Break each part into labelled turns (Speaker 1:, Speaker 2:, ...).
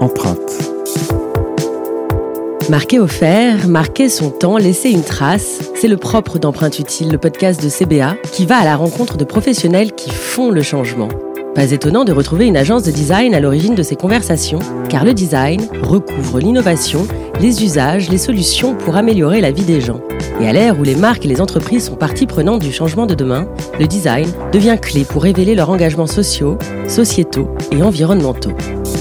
Speaker 1: Empreinte.
Speaker 2: Marquer au fer, marquer son temps, laisser une trace, c'est le propre d'Empreinte Utile, le podcast de CBA, qui va à la rencontre de professionnels qui font le changement. Pas étonnant de retrouver une agence de design à l'origine de ces conversations, car le design recouvre l'innovation, les usages, les solutions pour améliorer la vie des gens. Et à l'ère où les marques et les entreprises sont partie prenante du changement de demain, le design devient clé pour révéler leurs engagements sociaux, sociétaux et environnementaux.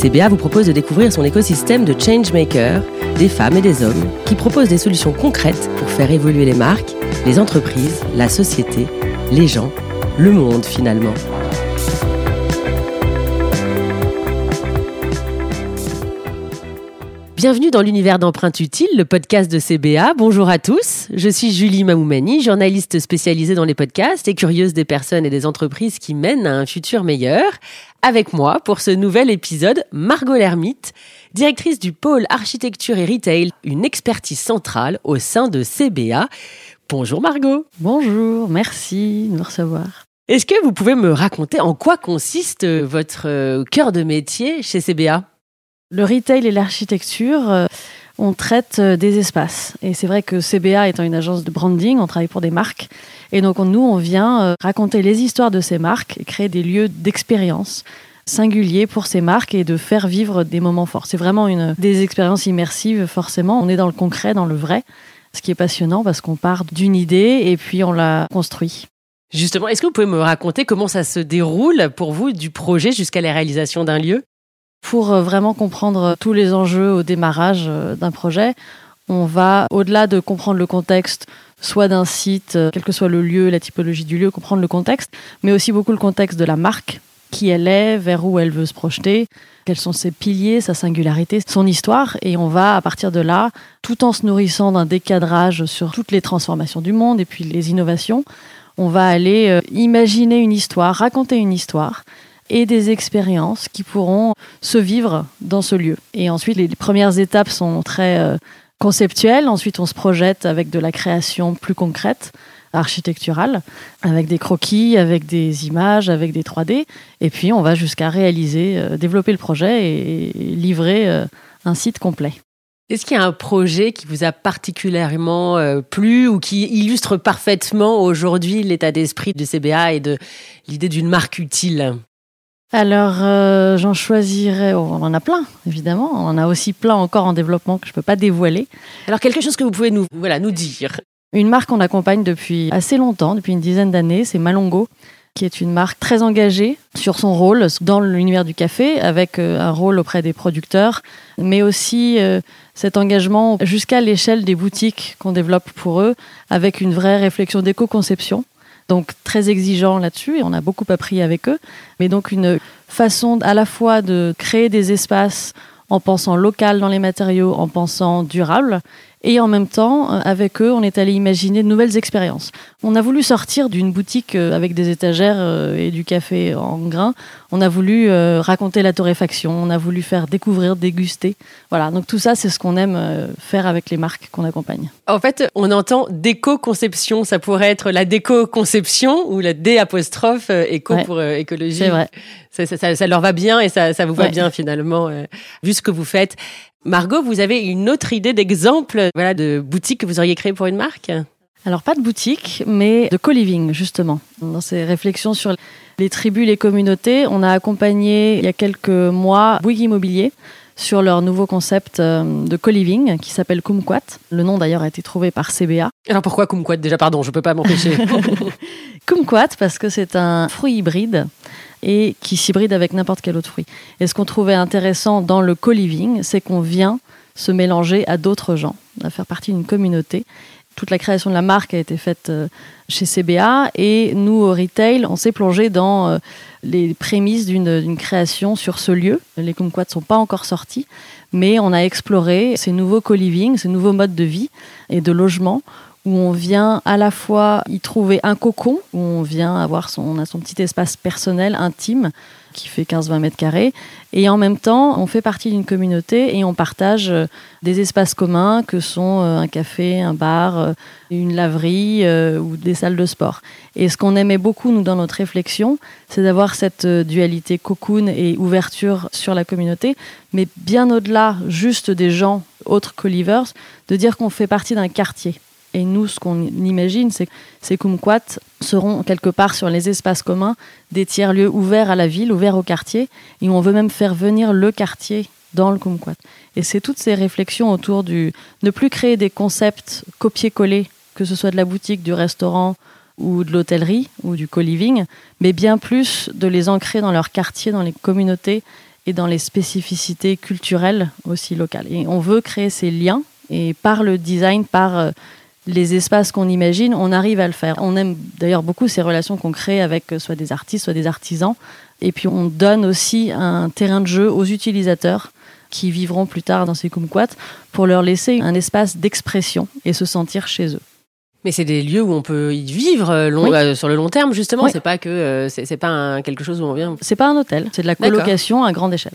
Speaker 2: CBA vous propose de découvrir son écosystème de changemakers, des femmes et des hommes qui proposent des solutions concrètes pour faire évoluer les marques, les entreprises, la société, les gens, le monde finalement. Bienvenue dans l'univers d'empreintes utiles, le podcast de CBA. Bonjour à tous. Je suis Julie Mamoumani, journaliste spécialisée dans les podcasts et curieuse des personnes et des entreprises qui mènent à un futur meilleur. Avec moi pour ce nouvel épisode, Margot Lermite, directrice du pôle architecture et retail, une expertise centrale au sein de CBA. Bonjour Margot.
Speaker 3: Bonjour, merci de nous recevoir.
Speaker 2: Est-ce que vous pouvez me raconter en quoi consiste votre euh, cœur de métier chez CBA
Speaker 3: le retail et l'architecture, euh, on traite euh, des espaces. Et c'est vrai que CBA étant une agence de branding, on travaille pour des marques. Et donc nous, on vient euh, raconter les histoires de ces marques et créer des lieux d'expérience singuliers pour ces marques et de faire vivre des moments forts. C'est vraiment une des expériences immersives, forcément. On est dans le concret, dans le vrai. Ce qui est passionnant parce qu'on part d'une idée et puis on la construit.
Speaker 2: Justement, est-ce que vous pouvez me raconter comment ça se déroule pour vous du projet jusqu'à la réalisation d'un lieu?
Speaker 3: Pour euh, vraiment comprendre tous les enjeux au démarrage euh, d'un projet, on va, au-delà de comprendre le contexte, soit d'un site, euh, quel que soit le lieu, la typologie du lieu, comprendre le contexte, mais aussi beaucoup le contexte de la marque, qui elle est, vers où elle veut se projeter, quels sont ses piliers, sa singularité, son histoire, et on va, à partir de là, tout en se nourrissant d'un décadrage sur toutes les transformations du monde et puis les innovations, on va aller imaginer une histoire, raconter une histoire, et des expériences qui pourront se vivre dans ce lieu. Et ensuite, les premières étapes sont très euh, conceptuelles. Ensuite, on se projette avec de la création plus concrète architecturale, avec des croquis, avec des images, avec des 3D. Et puis, on va jusqu'à réaliser, euh, développer le projet et, livrer euh, un site complet.
Speaker 2: Est-ce qu'il y a un projet qui vous a particulièrement plu ou qui illustre parfaitement aujourd'hui l'état d'esprit du CBA et de l'idée d'une marque utile?
Speaker 3: Alors, euh, j'en choisirais. Oh, on en a plein, évidemment. On en a aussi plein encore en développement que je ne peux pas dévoiler.
Speaker 2: Alors, quelque chose que vous pouvez nous, voilà, nous dire.
Speaker 3: Une marque qu'on accompagne depuis assez longtemps, depuis une dizaine d'années, c'est Malongo, qui est une marque très engagée sur son rôle dans l'univers du café, avec euh, un rôle auprès des producteurs, mais aussi euh, cet engagement jusqu'à l'échelle des boutiques qu'on développe pour eux, avec une vraie réflexion d'éco-conception donc très exigeant là-dessus et on a beaucoup appris avec eux. Mais donc une façon à la fois de créer des espaces en pensant local dans les matériaux, en pensant durable, et en même temps, euh, avec eux, on est allé imaginer de nouvelles expériences. On a voulu sortir d'une boutique euh, avec des étagères euh, et du café en grains. On a voulu raconter la torréfaction. On a voulu faire découvrir, déguster. Voilà. Donc tout ça, c'est ce qu'on aime faire avec les marques qu'on accompagne.
Speaker 2: En fait, on entend déco-conception. Ça pourrait être la déco-conception ou la D apostrophe éco pour écologie.
Speaker 3: C'est vrai.
Speaker 2: Ça, leur va bien et ça, vous va bien finalement, vu ce que vous faites. Margot, vous avez une autre idée d'exemple voilà, de boutique que vous auriez créé pour une marque?
Speaker 3: Alors pas de boutique, mais de co-living justement. Dans ces réflexions sur les tribus, les communautés, on a accompagné il y a quelques mois Bouygues Immobilier sur leur nouveau concept euh, de co-living qui s'appelle Kumquat. Le nom d'ailleurs a été trouvé par CBA.
Speaker 2: Alors pourquoi Kumquat? Déjà pardon, je ne peux pas m'empêcher.
Speaker 3: Kumquat parce que c'est un fruit hybride et qui s'hybride avec n'importe quel autre fruit. Et ce qu'on trouvait intéressant dans le co-living, c'est qu'on vient se mélanger à d'autres gens, à faire partie d'une communauté. Toute la création de la marque a été faite euh, chez CBA et nous, au retail, on s'est plongé dans euh, les prémices d'une création sur ce lieu. Les kumquats ne sont pas encore sortis, mais on a exploré ces nouveaux co-living, ces nouveaux modes de vie et de logement où on vient à la fois y trouver un cocon, où on vient avoir son, son petit espace personnel, intime, qui fait 15-20 mètres carrés. Et en même temps, on fait partie d'une communauté et on partage euh, des espaces communs que sont euh, un café, un bar, euh, une laverie ou des salles de sport. Et ce qu'on aimait beaucoup, nous, dans notre réflexion, c'est d'avoir cette dualité cocoon et ouverture sur la communauté, mais bien au-delà juste des gens autres qu'Olivers, de dire qu'on fait partie d'un quartier. Et nous, ce qu'on imagine, c'est que ces kumquats seront quelque part sur les espaces communs des tiers-lieux ouverts à la ville, ouverts au quartier. Et on veut même faire venir le quartier dans le kumquat. Et c'est toutes ces réflexions autour du ne plus créer des concepts copier-coller, que ce soit de la boutique, du restaurant ou de l'hôtellerie ou du co-living, mais bien plus de les ancrer dans leur quartier, dans les communautés et dans les spécificités culturelles aussi locales. Et on veut créer ces liens et par le design, par euh, les espaces qu'on imagine, on arrive à le faire. On aime d'ailleurs beaucoup ces relations qu'on crée avec euh, soit des artistes, soit des artisans. Et puis on donne aussi un terrain de jeu aux utilisateurs qui vivront plus tard dans ces kumquats pour leur laisser un espace d'expression et se sentir chez eux.
Speaker 2: Mais c'est des lieux où on peut y vivre euh, euh, sur le long terme justement. C'est pas que c'est pas quelque chose où on vient.
Speaker 3: C'est pas un hôtel, c'est de la colocation à grande échelle.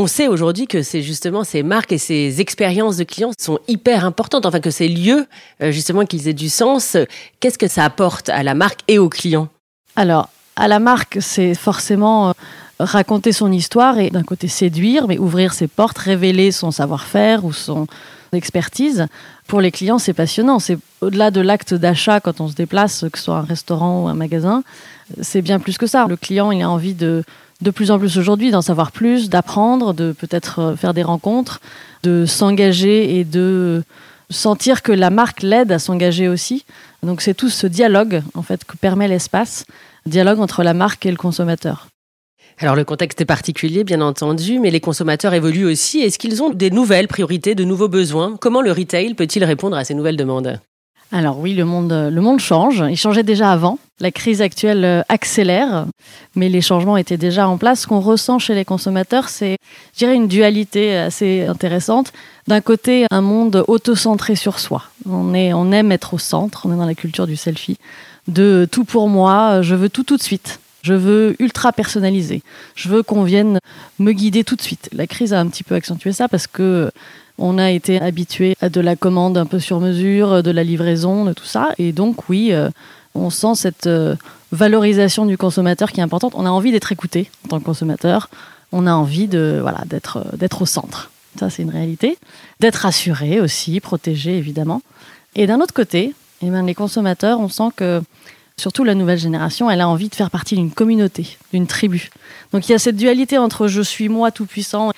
Speaker 2: On sait aujourd'hui que c'est justement ces marques et ces expériences de clients sont hyper importantes, enfin que ces lieux, euh, justement, qu'ils aient du sens. Qu'est-ce que ça apporte à la marque et aux clients?
Speaker 3: Alors, à la marque, c'est forcément euh, raconter son histoire et d'un côté séduire, mais ouvrir ses portes, révéler son savoir-faire ou son expertise. Pour les clients, c'est passionnant. C'est au-delà de l'acte d'achat quand on se déplace, que ce soit un restaurant ou un magasin, c'est bien plus que ça. Le client, il a envie de de plus en plus aujourd'hui d'en savoir plus, d'apprendre, de peut-être euh, faire des rencontres, de s'engager et de sentir que la marque l'aide à s'engager aussi. Donc c'est tout ce dialogue en fait que permet l'espace, dialogue entre la marque et le consommateur.
Speaker 2: Alors le contexte est particulier, bien entendu, mais les consommateurs évoluent aussi. Est-ce qu'ils ont des nouvelles priorités, de nouveaux besoins? Comment le retail peut-il répondre à ces nouvelles demandes?
Speaker 3: Alors oui, le monde, le monde change. Il changeait déjà avant. La crise actuelle euh, accélère, mais les changements étaient déjà en place. Ce qu'on ressent chez les consommateurs, c'est, je une dualité assez intéressante. D'un côté, un monde auto-centré sur soi. On, est, on aime être au centre, on est dans la culture du selfie. De tout pour moi, je veux tout tout de suite. Je veux ultra personnaliser. Je veux qu'on vienne me guider tout de suite. La crise a un petit peu accentué ça parce que on a été habitué à de la commande un peu sur mesure, de la livraison, de tout ça. Et donc, oui, euh, on sent cette euh, valorisation du consommateur qui est importante. On a envie d'être écouté en tant que consommateur. On a envie de, voilà, d'être, euh, d'être au centre. Ça, c'est une réalité. D'être assuré aussi, protégé, évidemment. Et d'un autre côté, eh bien, les consommateurs, on sent que surtout la nouvelle génération, elle a envie de faire partie d'une communauté, d'une tribu. Donc il y a cette dualité entre je suis moi tout puissant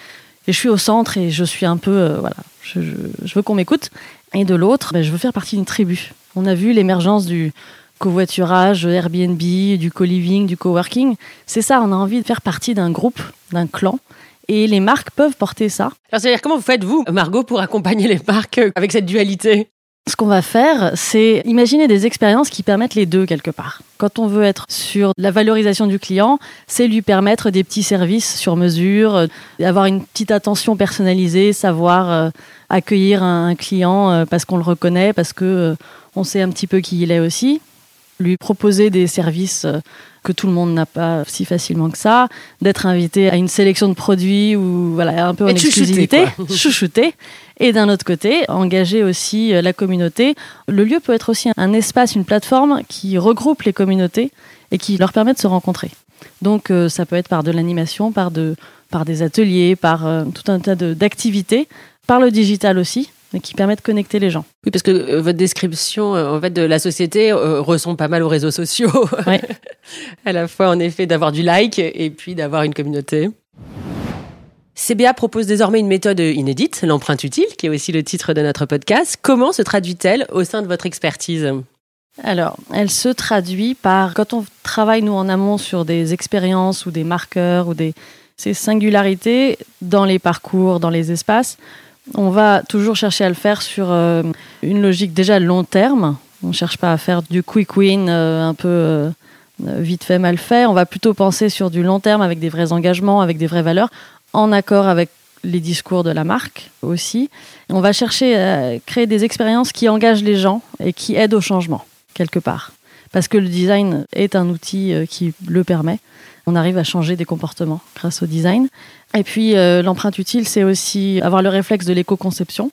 Speaker 3: et je suis au centre et je suis un peu, euh, voilà, je, veux qu'on m'écoute. Et de l'autre, ben, je veux faire partie d'une tribu. On a vu l'émergence du covoiturage, Airbnb, du co-living, du coworking. C'est ça, on a envie de faire partie d'un groupe, d'un clan. Et les marques peuvent porter ça.
Speaker 2: Alors, c'est-à-dire, comment vous faites, vous, Margot, pour accompagner les marques avec cette dualité?
Speaker 3: Ce qu'on va faire, c'est imaginer des expériences qui permettent les deux quelque part. Quand on veut être sur la valorisation du client, c'est lui permettre des petits services sur mesure, euh, avoir une petite attention personnalisée, savoir euh, accueillir un, client euh, parce qu'on le reconnaît, parce que on sait un petit peu qui il est aussi, lui proposer des services que tout le monde n'a pas si facilement que ça, d'être invité à une sélection de produits ou voilà un peu en exclusivité, chouchouter. Et d'un autre côté, engager aussi euh, la communauté. Le lieu peut être aussi un espace, une plateforme qui regroupe les communautés et qui leur permet de se rencontrer. Donc euh, ça peut être par de l'animation, par, de, par des ateliers, par euh, tout un tas d'activités, par le digital aussi, qui permet de connecter les gens.
Speaker 2: Oui, parce que votre description en fait de la société ressemble pas mal aux réseaux sociaux. à la fois en effet d'avoir du like et puis d'avoir une communauté. CBA propose désormais une méthode inédite, l'empreinte utile, qui est aussi le titre de notre podcast. Comment se traduit-elle au sein de votre expertise?
Speaker 3: Alors, elle se traduit par, quand on travaille, nous, en amont sur des expériences ou des marqueurs ou des ces singularités dans les parcours, dans les espaces, on va toujours chercher à le faire sur euh, une logique déjà long terme. On ne cherche pas à faire du quick win euh, un peu euh, vite fait, mal fait. On va plutôt penser sur du long terme avec des vrais engagements, avec des vraies valeurs, en accord avec les discours de la marque aussi. On va chercher à créer des expériences qui engagent les gens et qui aident au changement, quelque part. Parce que le design est un outil euh, qui le permet. On arrive à changer des comportements grâce au design. Et puis, euh, l'empreinte utile, c'est aussi avoir le réflexe de l'éco-conception,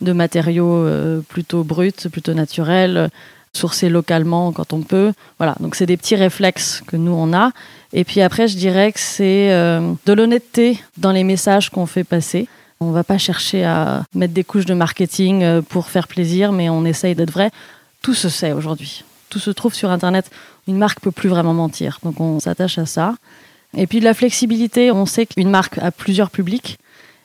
Speaker 3: de matériaux euh, plutôt bruts, plutôt naturels, sourcés localement quand on peut. Voilà, donc c'est des petits réflexes que nous, on a. Et puis après, je dirais que c'est euh, de l'honnêteté dans les messages qu'on fait passer. On va pas chercher à mettre des couches de marketing euh, pour faire plaisir, mais on essaye d'être vrai. Tout se sait aujourd'hui. Tout se trouve sur Internet. Une marque peut plus vraiment mentir. Donc on s'attache à ça. Et puis de la flexibilité, on sait qu'une marque a plusieurs publics.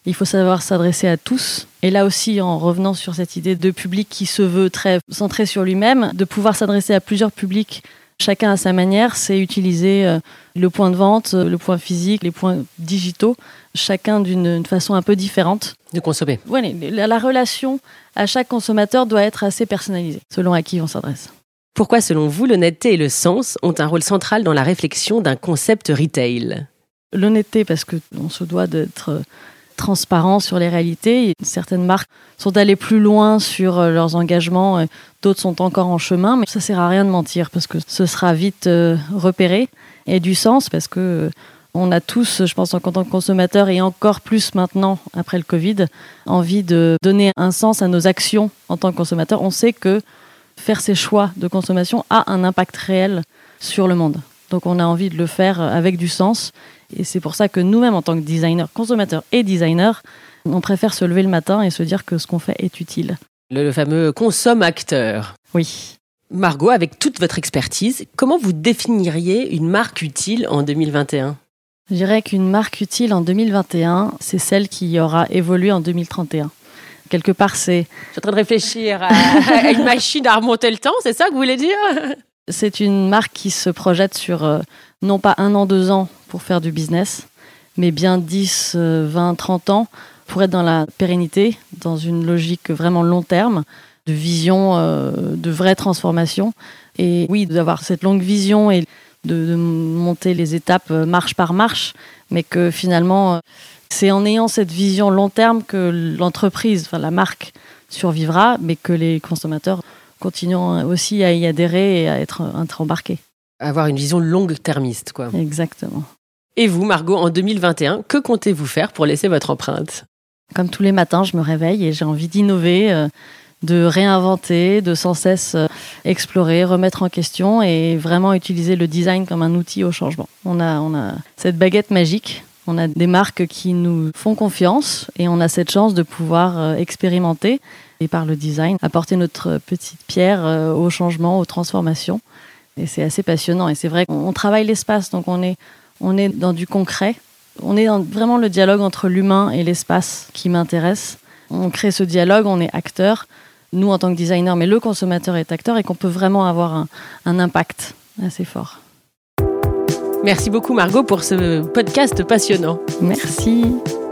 Speaker 3: Il faut savoir s'adresser à tous. Et là aussi, en revenant sur cette idée de public qui se veut très centré sur lui-même, de pouvoir s'adresser à plusieurs publics chacun à sa manière, c'est utiliser euh, le point de vente, euh, le point physique, les points digitaux, chacun d'une façon un peu différente.
Speaker 2: De consommer.
Speaker 3: Oui, la relation à chaque consommateur doit être assez personnalisée, selon à qui on s'adresse.
Speaker 2: Pourquoi, selon vous, l'honnêteté et le sens ont un rôle central dans la réflexion d'un concept retail?
Speaker 3: L'honnêteté, parce qu'on se doit d'être transparent sur les réalités. Certaines marques sont allées plus loin sur euh, leurs engagements, d'autres sont encore en chemin, mais ça sert à rien de mentir parce que ce sera vite euh, repéré et du sens parce que euh, on a tous, je pense en tant que consommateur et encore plus maintenant après le Covid, envie de donner un sens à nos actions en tant que consommateur. On sait que faire ces choix de consommation a un impact réel sur le monde. Donc on a envie de le faire avec du sens et c'est pour ça que nous-mêmes, en tant que designers, consommateurs et designers, on préfère se lever le matin et se dire que ce qu'on fait est utile.
Speaker 2: Le, fameux consomme-acteur.
Speaker 3: Oui.
Speaker 2: Margot, avec toute votre expertise, comment vous définiriez une marque utile en 2021
Speaker 3: Je dirais qu'une marque utile en 2021, c'est celle qui aura évolué en 2031 quelque part, c'est.
Speaker 2: Je suis en train de réfléchir à, une machine à remonter le temps, c'est ça que vous voulez dire?
Speaker 3: C'est une marque qui se projette sur euh, non pas un an, deux ans pour faire du business, mais bien 10, 20, 30 ans pour être dans la pérennité, dans une logique vraiment long terme, de vision, euh, de vraie transformation. Et oui, d'avoir cette longue vision et de, monter les étapes euh, marche par marche, mais que finalement, c'est en ayant cette vision long terme que l'entreprise, enfin la marque, survivra, mais que les consommateurs continueront aussi à y adhérer et à être, à être embarqués.
Speaker 2: Avoir une vision longue termiste, quoi.
Speaker 3: Exactement.
Speaker 2: Et vous, Margot, en 2021, que comptez-vous faire pour laisser votre empreinte?
Speaker 3: Comme tous les matins, je me réveille et j'ai envie d'innover, euh, de réinventer, de sans cesse euh, explorer, remettre en question et vraiment utiliser le design comme un outil au changement. On a, on a cette baguette magique. On a des marques qui nous font confiance et on a cette chance de pouvoir euh, expérimenter et par le design apporter notre petite pierre au changement, aux transformations. Et c'est assez passionnant. Et c'est vrai qu'on travaille l'espace, donc on est on est dans du concret. On est dans vraiment le dialogue entre l'humain et l'espace qui m'intéresse. On crée ce dialogue, on est acteur, nous en tant que designer, mais le consommateur est acteur et qu'on peut vraiment avoir un, un impact assez fort.
Speaker 2: Merci beaucoup Margot pour ce podcast passionnant.
Speaker 3: Merci.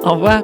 Speaker 2: Au revoir.